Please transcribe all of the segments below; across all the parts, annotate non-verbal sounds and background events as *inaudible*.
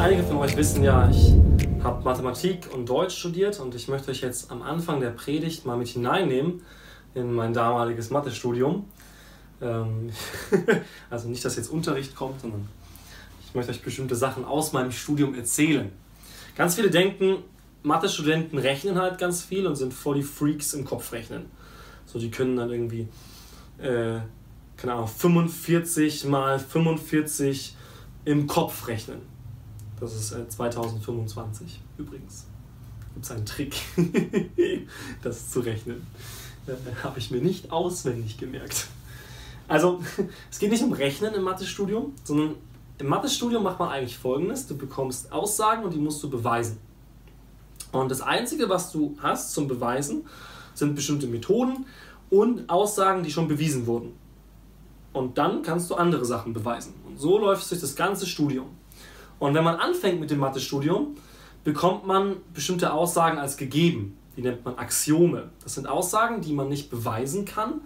Einige von euch wissen ja, ich habe Mathematik und Deutsch studiert und ich möchte euch jetzt am Anfang der Predigt mal mit hineinnehmen in mein damaliges Mathestudium. Ähm, *laughs* also nicht, dass jetzt Unterricht kommt, sondern ich möchte euch bestimmte Sachen aus meinem Studium erzählen. Ganz viele denken, Mathe-Studenten rechnen halt ganz viel und sind voll die Freaks im Kopfrechnen. So, die können dann irgendwie, äh, keine Ahnung, 45 mal 45 im Kopf rechnen. Das ist äh, 2025 übrigens. Gibt es einen Trick, *laughs* das zu rechnen. Äh, Habe ich mir nicht auswendig gemerkt. Also, *laughs* es geht nicht um Rechnen im Mathestudium, sondern im Mathestudium macht man eigentlich folgendes: Du bekommst Aussagen und die musst du beweisen. Und das Einzige, was du hast zum Beweisen, sind bestimmte Methoden und Aussagen, die schon bewiesen wurden. Und dann kannst du andere Sachen beweisen. Und so läuft es durch das ganze Studium. Und wenn man anfängt mit dem Mathestudium, bekommt man bestimmte Aussagen als gegeben. Die nennt man Axiome. Das sind Aussagen, die man nicht beweisen kann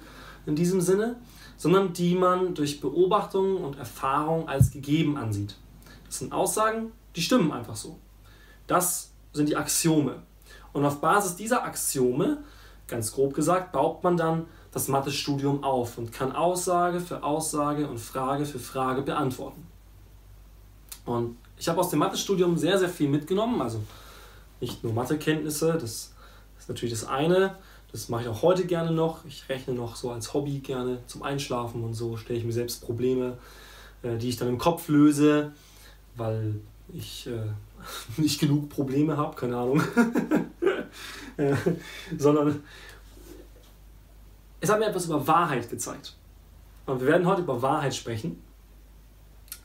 in diesem Sinne, sondern die man durch Beobachtung und Erfahrung als gegeben ansieht. Das sind Aussagen, die stimmen einfach so. Das sind die Axiome. Und auf Basis dieser Axiome, ganz grob gesagt, baut man dann das Mathestudium auf und kann Aussage für Aussage und Frage für Frage beantworten. Und ich habe aus dem Mathestudium sehr, sehr viel mitgenommen. Also nicht nur Mathekenntnisse, das ist natürlich das eine. Das mache ich auch heute gerne noch. Ich rechne noch so als Hobby gerne zum Einschlafen und so stelle ich mir selbst Probleme, äh, die ich dann im Kopf löse, weil ich äh, *laughs* nicht genug Probleme habe, keine Ahnung. *laughs* äh, sondern es hat mir etwas über Wahrheit gezeigt. Und wir werden heute über Wahrheit sprechen.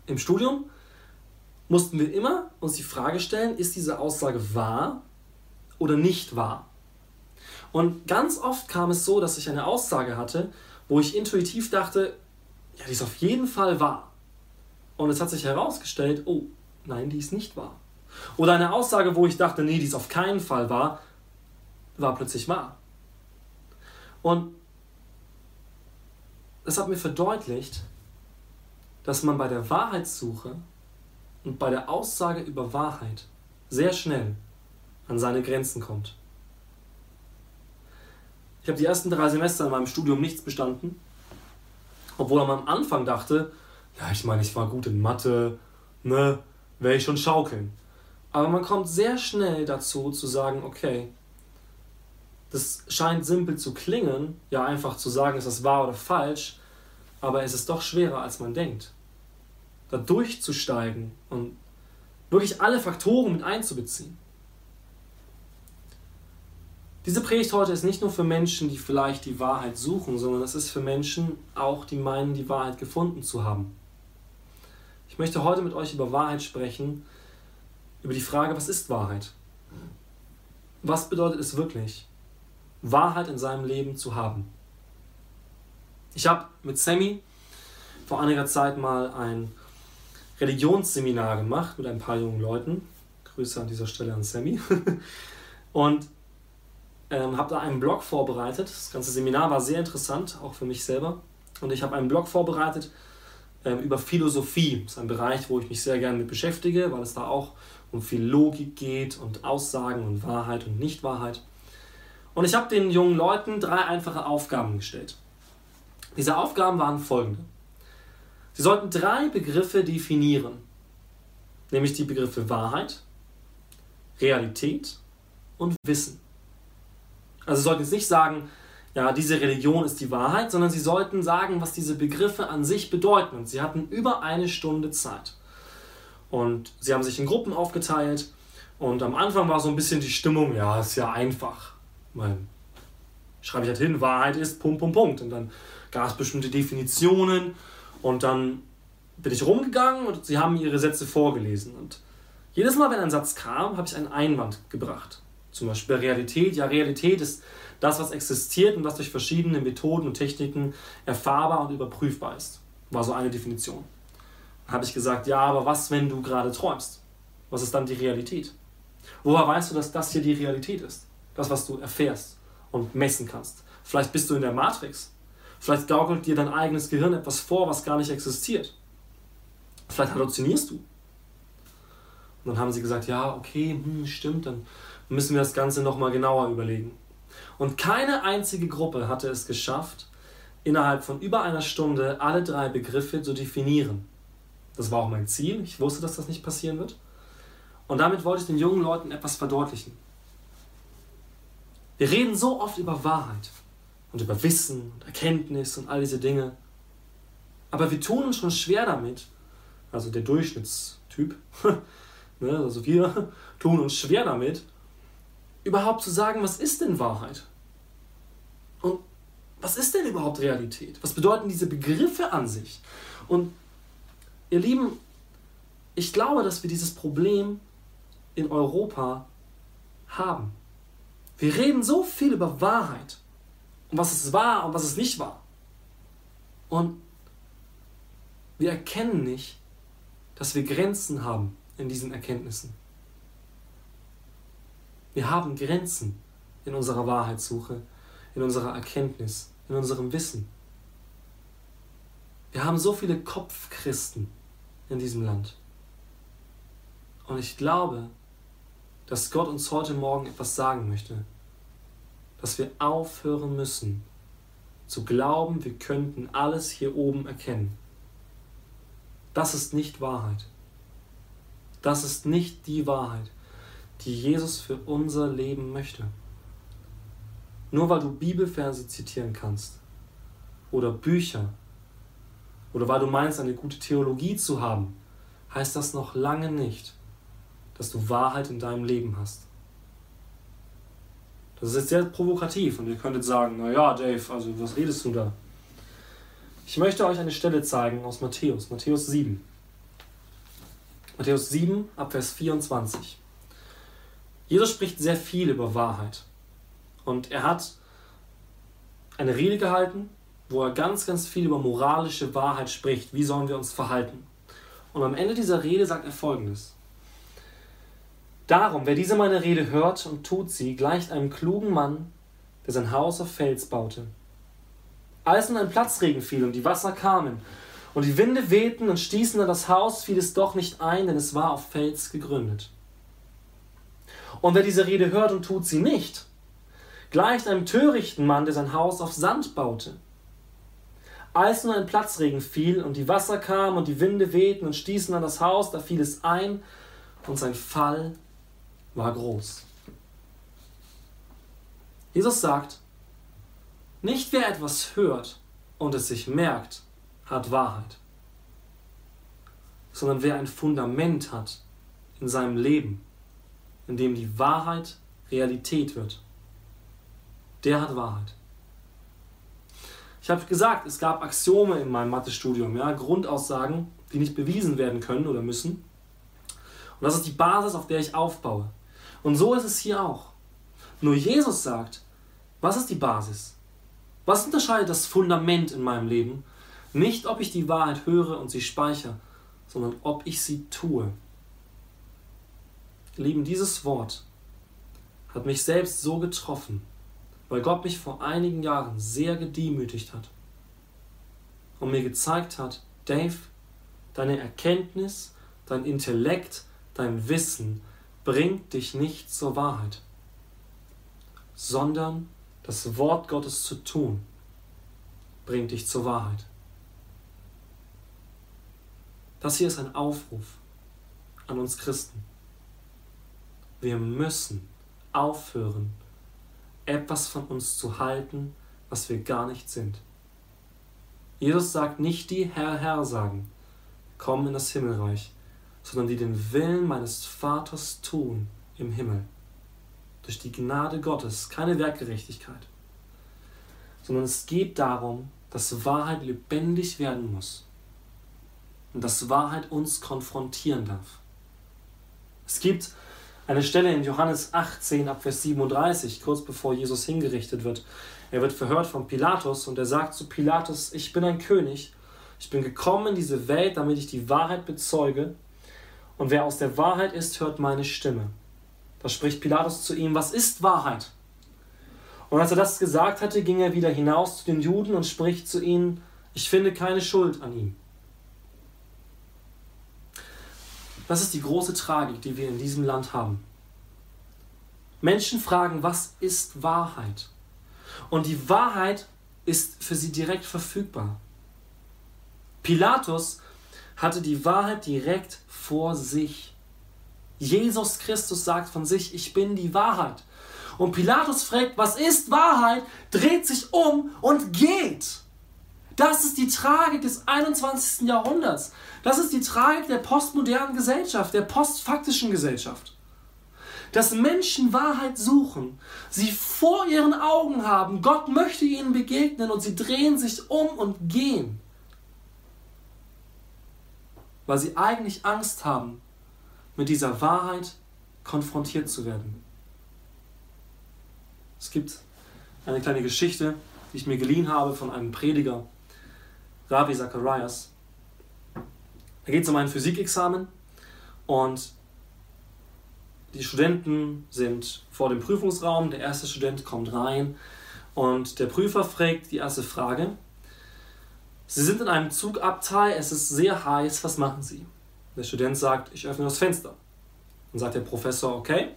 Im Studium mussten wir immer uns die Frage stellen, ist diese Aussage wahr oder nicht wahr? Und ganz oft kam es so, dass ich eine Aussage hatte, wo ich intuitiv dachte, ja, die ist auf jeden Fall wahr. Und es hat sich herausgestellt, oh, nein, die ist nicht wahr. Oder eine Aussage, wo ich dachte, nee, die ist auf keinen Fall wahr, war plötzlich wahr. Und das hat mir verdeutlicht, dass man bei der Wahrheitssuche und bei der Aussage über Wahrheit sehr schnell an seine Grenzen kommt. Ich habe die ersten drei Semester in meinem Studium nichts bestanden, obwohl man am Anfang dachte, ja, ich meine, ich war gut in Mathe, ne, werde ich schon schaukeln. Aber man kommt sehr schnell dazu zu sagen, okay, das scheint simpel zu klingen, ja einfach zu sagen, ist das wahr oder falsch, aber es ist doch schwerer, als man denkt. Da durchzusteigen und wirklich alle Faktoren mit einzubeziehen. Diese Predigt heute ist nicht nur für Menschen, die vielleicht die Wahrheit suchen, sondern es ist für Menschen auch, die meinen, die Wahrheit gefunden zu haben. Ich möchte heute mit euch über Wahrheit sprechen, über die Frage, was ist Wahrheit? Was bedeutet es wirklich, Wahrheit in seinem Leben zu haben? Ich habe mit Sammy vor einiger Zeit mal ein Religionsseminar gemacht mit ein paar jungen Leuten. Grüße an dieser Stelle an Sammy. *laughs* Und ähm, habe da einen Blog vorbereitet. Das ganze Seminar war sehr interessant, auch für mich selber. Und ich habe einen Blog vorbereitet ähm, über Philosophie. Das ist ein Bereich, wo ich mich sehr gerne mit beschäftige, weil es da auch um viel Logik geht und Aussagen und Wahrheit und Nichtwahrheit. Und ich habe den jungen Leuten drei einfache Aufgaben gestellt. Diese Aufgaben waren folgende. Sie sollten drei Begriffe definieren, nämlich die Begriffe Wahrheit, Realität und Wissen. Also sie sollten jetzt nicht sagen, ja, diese Religion ist die Wahrheit, sondern sie sollten sagen, was diese Begriffe an sich bedeuten. Und sie hatten über eine Stunde Zeit. Und sie haben sich in Gruppen aufgeteilt. Und am Anfang war so ein bisschen die Stimmung, ja, ist ja einfach. Mein, schreibe ich halt hin, Wahrheit ist Punkt, Punkt, Punkt. Und dann gab es bestimmte Definitionen. Und dann bin ich rumgegangen und sie haben ihre Sätze vorgelesen. Und jedes Mal, wenn ein Satz kam, habe ich einen Einwand gebracht. Zum Beispiel Realität. Ja, Realität ist das, was existiert und was durch verschiedene Methoden und Techniken erfahrbar und überprüfbar ist. War so eine Definition. Dann habe ich gesagt, ja, aber was, wenn du gerade träumst? Was ist dann die Realität? Woher weißt du, dass das hier die Realität ist? Das, was du erfährst und messen kannst. Vielleicht bist du in der Matrix. Vielleicht gaukelt dir dein eigenes Gehirn etwas vor, was gar nicht existiert. Vielleicht halluzinierst du. Und dann haben sie gesagt, ja, okay, hm, stimmt, dann müssen wir das Ganze nochmal genauer überlegen. Und keine einzige Gruppe hatte es geschafft, innerhalb von über einer Stunde alle drei Begriffe zu definieren. Das war auch mein Ziel. Ich wusste, dass das nicht passieren wird. Und damit wollte ich den jungen Leuten etwas verdeutlichen. Wir reden so oft über Wahrheit und über Wissen und Erkenntnis und all diese Dinge. Aber wir tun uns schon schwer damit, also der Durchschnittstyp, *laughs* ne, also wir *laughs* tun uns schwer damit, überhaupt zu sagen, was ist denn Wahrheit? Und was ist denn überhaupt Realität? Was bedeuten diese Begriffe an sich? Und ihr Lieben, ich glaube, dass wir dieses Problem in Europa haben. Wir reden so viel über Wahrheit und was es war und was es nicht war. Und wir erkennen nicht, dass wir Grenzen haben in diesen Erkenntnissen. Wir haben Grenzen in unserer Wahrheitssuche, in unserer Erkenntnis, in unserem Wissen. Wir haben so viele Kopfchristen in diesem Land. Und ich glaube, dass Gott uns heute Morgen etwas sagen möchte. Dass wir aufhören müssen zu glauben, wir könnten alles hier oben erkennen. Das ist nicht Wahrheit. Das ist nicht die Wahrheit, die Jesus für unser Leben möchte. Nur weil du Bibelverse zitieren kannst oder Bücher oder weil du meinst, eine gute Theologie zu haben, heißt das noch lange nicht, dass du Wahrheit in deinem Leben hast. Das ist jetzt sehr provokativ und ihr könntet sagen, naja, Dave, also was redest du da? Ich möchte euch eine Stelle zeigen aus Matthäus, Matthäus 7. Matthäus 7, Abvers 24. Jesus spricht sehr viel über Wahrheit. Und er hat eine Rede gehalten, wo er ganz, ganz viel über moralische Wahrheit spricht. Wie sollen wir uns verhalten? Und am Ende dieser Rede sagt er folgendes. Darum, wer diese meine Rede hört und tut sie, gleicht einem klugen Mann, der sein Haus auf Fels baute. Als nun ein Platzregen fiel und die Wasser kamen und die Winde wehten und stießen an das Haus, fiel es doch nicht ein, denn es war auf Fels gegründet. Und wer diese Rede hört und tut sie nicht, gleicht einem törichten Mann, der sein Haus auf Sand baute. Als nun ein Platzregen fiel und die Wasser kamen und die Winde wehten und stießen an das Haus, da fiel es ein und sein Fall war groß. Jesus sagt, nicht wer etwas hört und es sich merkt, hat Wahrheit, sondern wer ein Fundament hat in seinem Leben, in dem die Wahrheit Realität wird, der hat Wahrheit. Ich habe gesagt, es gab Axiome in meinem Mathestudium, ja, Grundaussagen, die nicht bewiesen werden können oder müssen. Und das ist die Basis, auf der ich aufbaue. Und so ist es hier auch. Nur Jesus sagt, was ist die Basis? Was unterscheidet das Fundament in meinem Leben? Nicht, ob ich die Wahrheit höre und sie speichere, sondern ob ich sie tue. Lieben, dieses Wort hat mich selbst so getroffen, weil Gott mich vor einigen Jahren sehr gedemütigt hat und mir gezeigt hat, Dave, deine Erkenntnis, dein Intellekt, dein Wissen bringt dich nicht zur Wahrheit, sondern das Wort Gottes zu tun bringt dich zur Wahrheit. Das hier ist ein Aufruf an uns Christen. Wir müssen aufhören, etwas von uns zu halten, was wir gar nicht sind. Jesus sagt nicht die Herr, Herr sagen, komm in das Himmelreich, sondern die den Willen meines Vaters tun im Himmel. Durch die Gnade Gottes, keine Werkgerechtigkeit, sondern es geht darum, dass Wahrheit lebendig werden muss und dass Wahrheit uns konfrontieren darf. Es gibt eine Stelle in Johannes 18 ab Vers 37, kurz bevor Jesus hingerichtet wird. Er wird verhört von Pilatus und er sagt zu Pilatus, ich bin ein König, ich bin gekommen in diese Welt, damit ich die Wahrheit bezeuge und wer aus der Wahrheit ist, hört meine Stimme. Da spricht Pilatus zu ihm, was ist Wahrheit? Und als er das gesagt hatte, ging er wieder hinaus zu den Juden und spricht zu ihnen, ich finde keine Schuld an ihm. Das ist die große Tragik, die wir in diesem Land haben. Menschen fragen, was ist Wahrheit? Und die Wahrheit ist für sie direkt verfügbar. Pilatus hatte die Wahrheit direkt vor sich. Jesus Christus sagt von sich, ich bin die Wahrheit. Und Pilatus fragt, was ist Wahrheit, dreht sich um und geht. Das ist die Tragik des 21. Jahrhunderts. Das ist die Tragik der postmodernen Gesellschaft, der postfaktischen Gesellschaft. Dass Menschen Wahrheit suchen, sie vor ihren Augen haben, Gott möchte ihnen begegnen und sie drehen sich um und gehen. Weil sie eigentlich Angst haben, mit dieser Wahrheit konfrontiert zu werden. Es gibt eine kleine Geschichte, die ich mir geliehen habe von einem Prediger, Ravi Zacharias. Da geht es um ein Physikexamen und die Studenten sind vor dem Prüfungsraum. Der erste Student kommt rein und der Prüfer fragt die erste Frage. Sie sind in einem Zugabteil, es ist sehr heiß, was machen Sie? Der Student sagt, ich öffne das Fenster. Dann sagt der Professor, okay,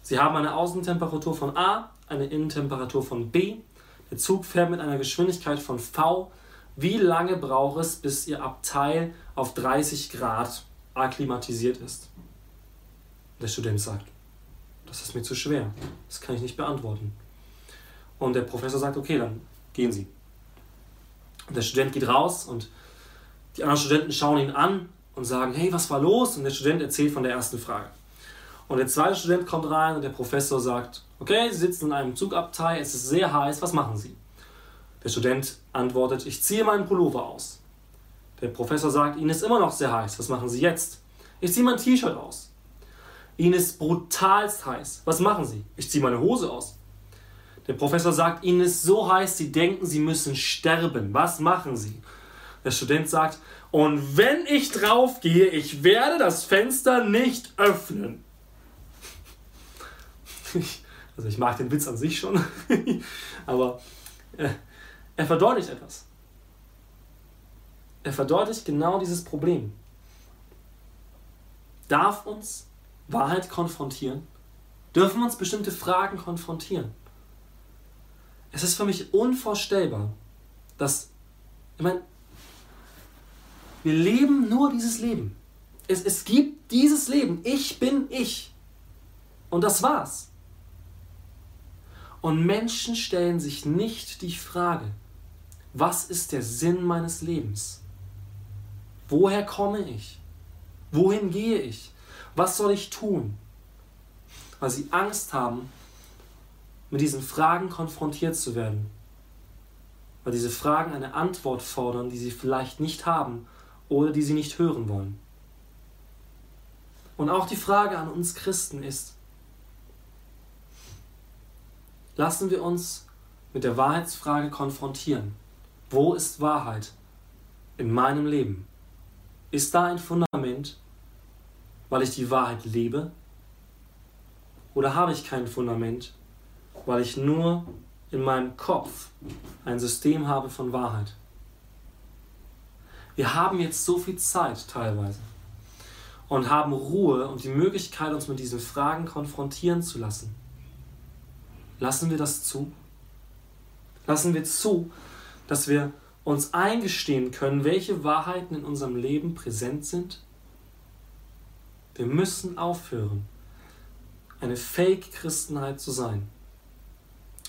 Sie haben eine Außentemperatur von A, eine Innentemperatur von B. Der Zug fährt mit einer Geschwindigkeit von V wie lange braucht es, bis Ihr Abteil auf 30 Grad akklimatisiert ist? Der Student sagt, das ist mir zu schwer, das kann ich nicht beantworten. Und der Professor sagt, okay, dann gehen Sie. Der Student geht raus und die anderen Studenten schauen ihn an und sagen, hey, was war los? Und der Student erzählt von der ersten Frage. Und der zweite Student kommt rein und der Professor sagt, okay, Sie sitzen in einem Zugabteil, es ist sehr heiß, was machen Sie? Der Student antwortet, ich ziehe meinen Pullover aus. Der Professor sagt, Ihnen ist immer noch sehr heiß, was machen Sie jetzt? Ich ziehe mein T-Shirt aus. Ihnen ist brutalst heiß, was machen Sie? Ich ziehe meine Hose aus. Der Professor sagt, Ihnen ist so heiß, Sie denken, Sie müssen sterben, was machen Sie? Der Student sagt, und wenn ich draufgehe, ich werde das Fenster nicht öffnen. *laughs* also ich mag den Witz an sich schon, *laughs* aber äh, er verdeutlicht etwas. Er verdeutlicht genau dieses Problem. Darf uns Wahrheit konfrontieren? Dürfen wir uns bestimmte Fragen konfrontieren? Es ist für mich unvorstellbar, dass, ich meine, wir leben nur dieses Leben. Es, es gibt dieses Leben. Ich bin ich. Und das war's. Und Menschen stellen sich nicht die Frage, was ist der Sinn meines Lebens? Woher komme ich? Wohin gehe ich? Was soll ich tun? Weil sie Angst haben, mit diesen Fragen konfrontiert zu werden. Weil diese Fragen eine Antwort fordern, die sie vielleicht nicht haben oder die sie nicht hören wollen. Und auch die Frage an uns Christen ist, lassen wir uns mit der Wahrheitsfrage konfrontieren. Wo ist Wahrheit in meinem Leben? Ist da ein Fundament, weil ich die Wahrheit lebe? Oder habe ich kein Fundament, weil ich nur in meinem Kopf ein System habe von Wahrheit? Wir haben jetzt so viel Zeit teilweise und haben Ruhe und die Möglichkeit, uns mit diesen Fragen konfrontieren zu lassen. Lassen wir das zu? Lassen wir zu, dass wir uns eingestehen können, welche Wahrheiten in unserem Leben präsent sind? Wir müssen aufhören, eine Fake-Christenheit zu sein.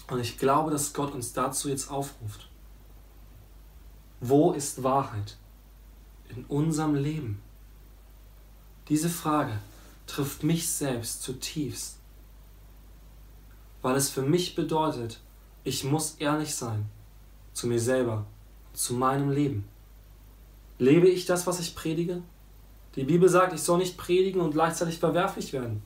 Und ich glaube, dass Gott uns dazu jetzt aufruft. Wo ist Wahrheit in unserem Leben? Diese Frage trifft mich selbst zutiefst, weil es für mich bedeutet, ich muss ehrlich sein zu mir selber, zu meinem Leben. Lebe ich das, was ich predige? Die Bibel sagt, ich soll nicht predigen und gleichzeitig verwerflich werden.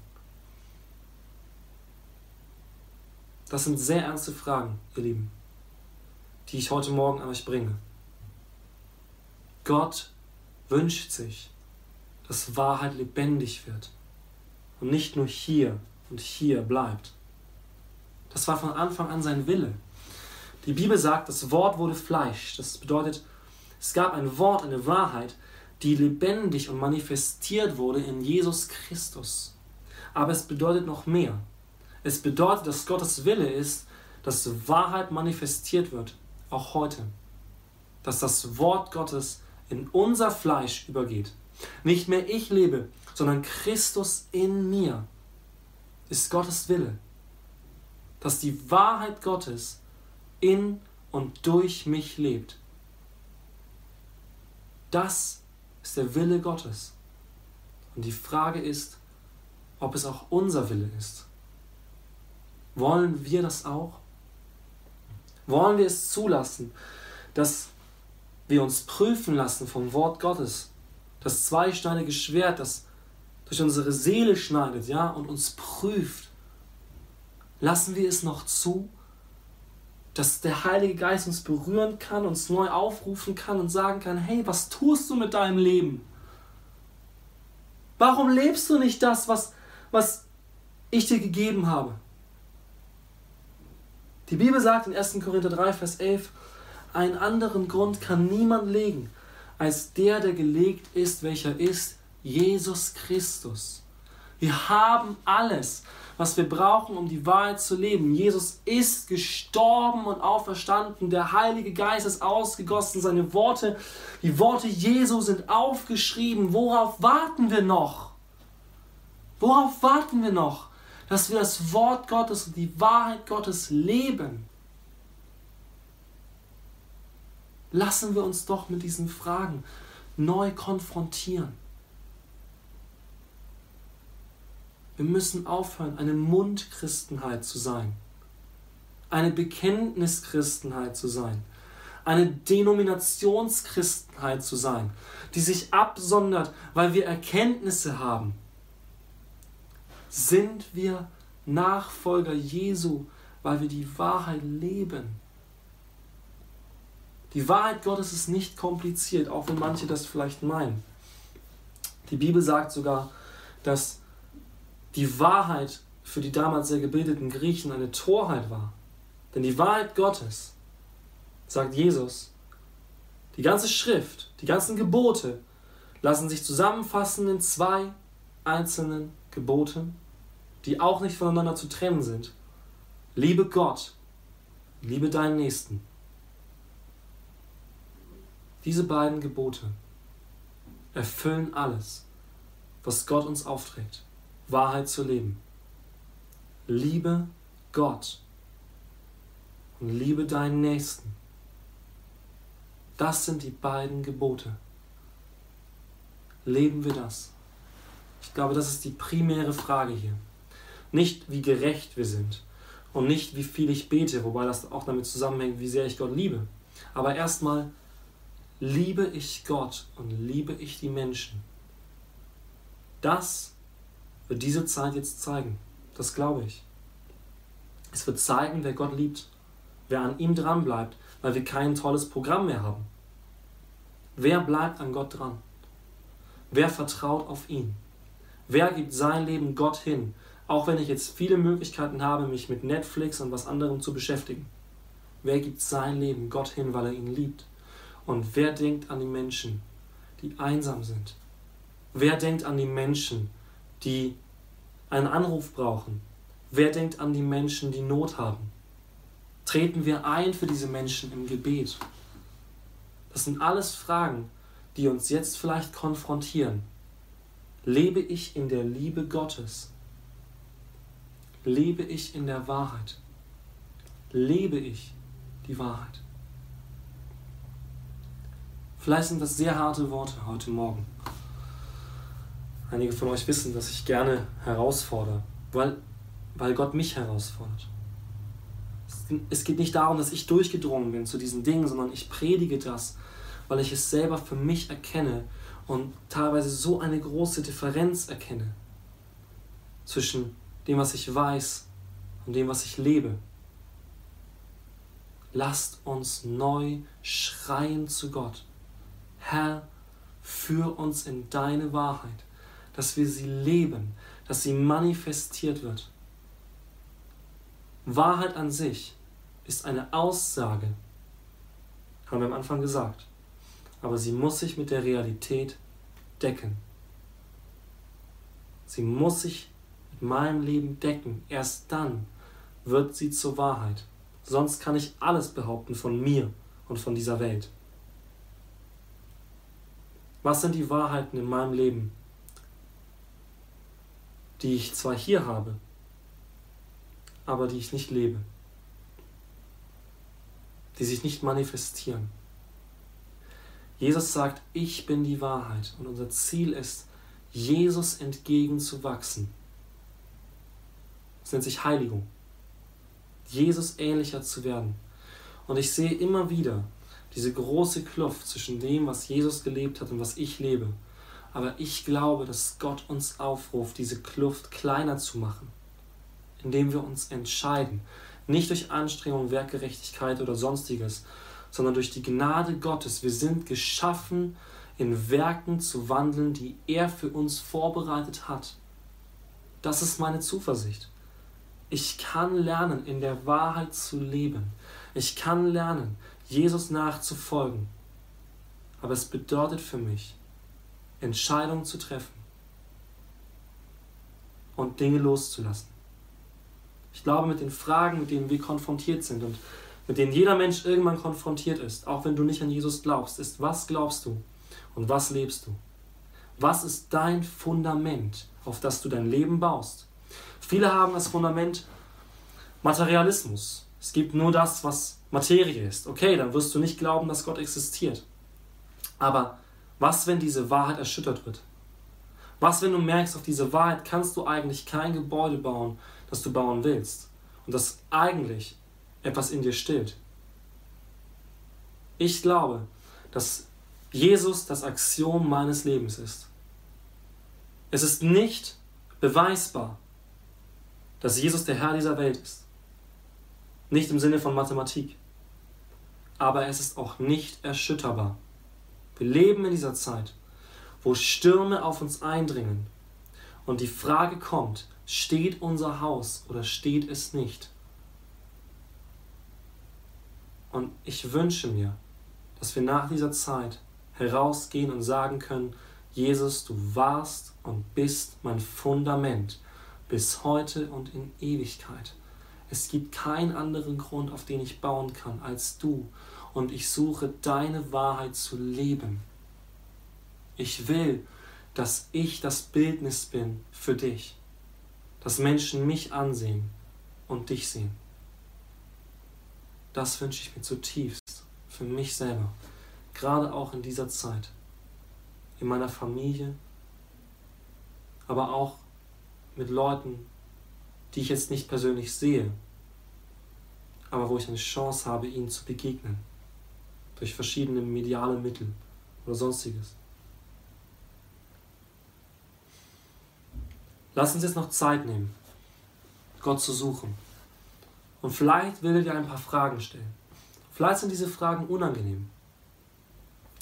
Das sind sehr ernste Fragen, ihr Lieben, die ich heute Morgen an euch bringe. Gott wünscht sich, dass Wahrheit lebendig wird und nicht nur hier und hier bleibt. Das war von Anfang an sein Wille. Die Bibel sagt, das Wort wurde Fleisch. Das bedeutet, es gab ein Wort, eine Wahrheit, die lebendig und manifestiert wurde in Jesus Christus. Aber es bedeutet noch mehr. Es bedeutet, dass Gottes Wille ist, dass Wahrheit manifestiert wird, auch heute. Dass das Wort Gottes in unser Fleisch übergeht. Nicht mehr ich lebe, sondern Christus in mir ist Gottes Wille. Dass die Wahrheit Gottes in und durch mich lebt. Das ist der Wille Gottes. Und die Frage ist, ob es auch unser Wille ist. Wollen wir das auch? Wollen wir es zulassen, dass wir uns prüfen lassen vom Wort Gottes? Das zweischneidige Schwert, das durch unsere Seele schneidet, ja, und uns prüft. Lassen wir es noch zu, dass der Heilige Geist uns berühren kann, uns neu aufrufen kann und sagen kann, hey, was tust du mit deinem Leben? Warum lebst du nicht das, was, was ich dir gegeben habe? Die Bibel sagt in 1. Korinther 3, Vers 11, einen anderen Grund kann niemand legen, als der, der gelegt ist, welcher ist Jesus Christus. Wir haben alles, was wir brauchen, um die Wahrheit zu leben. Jesus ist gestorben und auferstanden. Der Heilige Geist ist ausgegossen. Seine Worte, die Worte Jesu sind aufgeschrieben. Worauf warten wir noch? Worauf warten wir noch? Dass wir das Wort Gottes und die Wahrheit Gottes leben. Lassen wir uns doch mit diesen Fragen neu konfrontieren. Wir müssen aufhören, eine Mundchristenheit zu sein, eine Bekenntnischristenheit zu sein, eine Denominationschristenheit zu sein, die sich absondert, weil wir Erkenntnisse haben. Sind wir Nachfolger Jesu, weil wir die Wahrheit leben? Die Wahrheit Gottes ist nicht kompliziert, auch wenn manche das vielleicht meinen. Die Bibel sagt sogar, dass die Wahrheit für die damals sehr gebildeten Griechen eine Torheit war. Denn die Wahrheit Gottes, sagt Jesus, die ganze Schrift, die ganzen Gebote lassen sich zusammenfassen in zwei einzelnen Geboten, die auch nicht voneinander zu trennen sind. Liebe Gott, liebe deinen Nächsten. Diese beiden Gebote erfüllen alles, was Gott uns aufträgt. Wahrheit zu leben. Liebe Gott und liebe deinen Nächsten. Das sind die beiden Gebote. Leben wir das? Ich glaube, das ist die primäre Frage hier. Nicht, wie gerecht wir sind und nicht, wie viel ich bete, wobei das auch damit zusammenhängt, wie sehr ich Gott liebe. Aber erstmal, liebe ich Gott und liebe ich die Menschen. Das wird diese Zeit jetzt zeigen. Das glaube ich. Es wird zeigen, wer Gott liebt, wer an ihm dran bleibt, weil wir kein tolles Programm mehr haben. Wer bleibt an Gott dran? Wer vertraut auf ihn? Wer gibt sein Leben Gott hin, auch wenn ich jetzt viele Möglichkeiten habe, mich mit Netflix und was anderem zu beschäftigen? Wer gibt sein Leben Gott hin, weil er ihn liebt? Und wer denkt an die Menschen, die einsam sind? Wer denkt an die Menschen, die einen Anruf brauchen? Wer denkt an die Menschen, die Not haben? Treten wir ein für diese Menschen im Gebet? Das sind alles Fragen, die uns jetzt vielleicht konfrontieren. Lebe ich in der Liebe Gottes? Lebe ich in der Wahrheit? Lebe ich die Wahrheit? Vielleicht sind das sehr harte Worte heute Morgen. Einige von euch wissen, dass ich gerne herausfordere, weil, weil Gott mich herausfordert. Es geht nicht darum, dass ich durchgedrungen bin zu diesen Dingen, sondern ich predige das, weil ich es selber für mich erkenne und teilweise so eine große Differenz erkenne zwischen dem, was ich weiß und dem, was ich lebe. Lasst uns neu schreien zu Gott. Herr, führ uns in deine Wahrheit dass wir sie leben, dass sie manifestiert wird. Wahrheit an sich ist eine Aussage, haben wir am Anfang gesagt, aber sie muss sich mit der Realität decken. Sie muss sich mit meinem Leben decken. Erst dann wird sie zur Wahrheit. Sonst kann ich alles behaupten von mir und von dieser Welt. Was sind die Wahrheiten in meinem Leben, die ich zwar hier habe, aber die ich nicht lebe, die sich nicht manifestieren? Jesus sagt, ich bin die Wahrheit und unser Ziel ist, Jesus entgegenzuwachsen. Das nennt sich Heiligung. Jesus ähnlicher zu werden. Und ich sehe immer wieder diese große Kluft zwischen dem, was Jesus gelebt hat und was ich lebe. Aber ich glaube, dass Gott uns aufruft, diese Kluft kleiner zu machen, indem wir uns entscheiden, nicht durch Anstrengung, Werkgerechtigkeit oder sonstiges, sondern durch die Gnade Gottes. Wir sind geschaffen, in Werken zu wandeln, die er für uns vorbereitet hat. Das ist meine Zuversicht. Ich kann lernen, in der Wahrheit zu leben. Ich kann lernen, Jesus nachzufolgen. Aber es bedeutet für mich, Entscheidungen zu treffen und Dinge loszulassen. Ich glaube, mit den Fragen, mit denen wir konfrontiert sind und mit denen jeder Mensch irgendwann konfrontiert ist, auch wenn du nicht an Jesus glaubst, ist, was glaubst du und was lebst du? Was ist dein Fundament, auf das du dein Leben baust? Viele haben das Fundament Materialismus. Es gibt nur das, was Materie ist. Okay, dann wirst du nicht glauben, dass Gott existiert. Aber was, wenn diese Wahrheit erschüttert wird? Was, wenn du merkst, auf diese Wahrheit kannst du eigentlich kein Gebäude bauen, das du bauen willst und das eigentlich etwas in dir stillt? Ich glaube, dass Jesus das Axiom meines Lebens ist. Es ist nicht beweisbar, dass Jesus der Herr dieser Welt ist. Nicht im Sinne von Mathematik. Aber es ist auch nicht erschütterbar. Wir leben in dieser Zeit, wo Stürme auf uns eindringen und die Frage kommt, steht unser Haus oder steht es nicht? Und ich wünsche mir, dass wir nach dieser Zeit herausgehen und sagen können, Jesus, du warst und bist mein Fundament bis heute und in Ewigkeit. Es gibt keinen anderen Grund, auf den ich bauen kann, als du. Und ich suche deine Wahrheit zu leben. Ich will, dass ich das Bildnis bin für dich. Dass Menschen mich ansehen und dich sehen. Das wünsche ich mir zutiefst für mich selber. Gerade auch in dieser Zeit. In meiner Familie. Aber auch mit Leuten, die ich jetzt nicht persönlich sehe, aber wo ich eine Chance habe, ihnen zu begegnen. Durch verschiedene mediale Mittel oder sonstiges. Lass uns jetzt noch Zeit nehmen, Gott zu suchen. Und vielleicht will er dir ein paar Fragen stellen. Vielleicht sind diese Fragen unangenehm.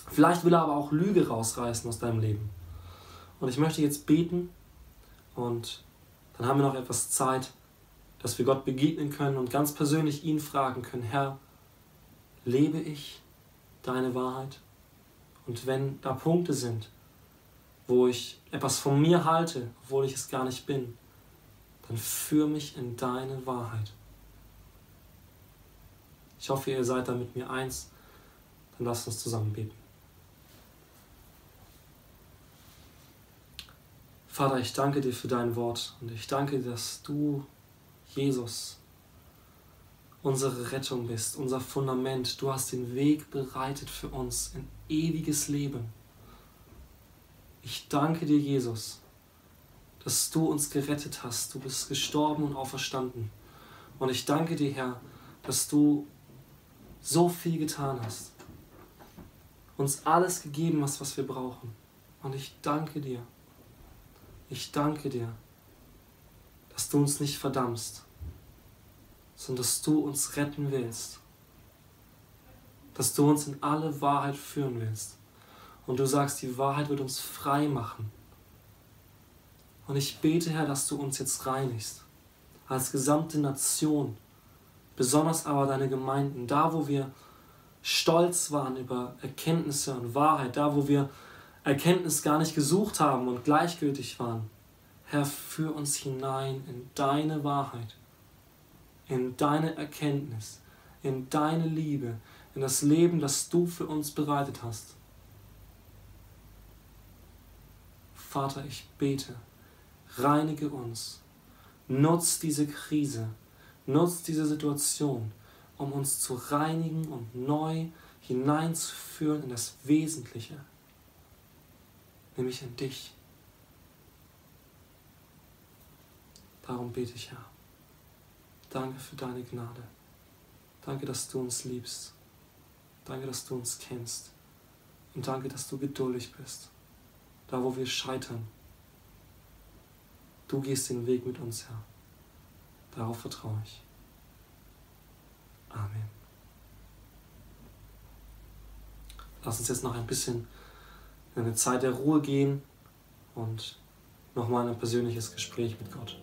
Vielleicht will er aber auch Lüge rausreißen aus deinem Leben. Und ich möchte jetzt beten und dann haben wir noch etwas Zeit, dass wir Gott begegnen können und ganz persönlich ihn fragen können, Herr, lebe ich deine Wahrheit? Und wenn da Punkte sind, wo ich etwas von mir halte, obwohl ich es gar nicht bin, dann führ mich in deine Wahrheit. Ich hoffe, ihr seid da mit mir eins. Dann lasst uns zusammen beten. Vater, ich danke dir für dein Wort und ich danke dass du, Jesus, unsere Rettung bist, unser Fundament. Du hast den Weg bereitet für uns in ewiges Leben. Ich danke dir, Jesus, dass du uns gerettet hast. Du bist gestorben und auferstanden. Und ich danke dir, Herr, dass du so viel getan hast. Uns alles gegeben hast, was wir brauchen. Und ich danke dir ich danke dir, dass du uns nicht verdammst, sondern dass du uns retten willst, dass du uns in alle Wahrheit führen willst. Und du sagst, die Wahrheit wird uns frei machen. Und ich bete, Herr, dass du uns jetzt reinigst, als gesamte Nation, besonders aber deine Gemeinden, da wo wir stolz waren über Erkenntnisse und Wahrheit, da wo wir Erkenntnis gar nicht gesucht haben und gleichgültig waren. Herr, führ uns hinein in deine Wahrheit, in deine Erkenntnis, in deine Liebe, in das Leben, das du für uns bereitet hast. Vater, ich bete, reinige uns, nutz diese Krise, nutz diese Situation, um uns zu reinigen und neu hineinzuführen in das Wesentliche, nämlich in dich. Darum bete ich, Herr. Danke für deine Gnade. Danke, dass du uns liebst. Danke, dass du uns kennst. Und danke, dass du geduldig bist. Da, wo wir scheitern. Du gehst den Weg mit uns, Herr. Darauf vertraue ich. Amen. Lass uns jetzt noch ein bisschen in eine Zeit der Ruhe gehen und nochmal ein persönliches Gespräch mit Gott.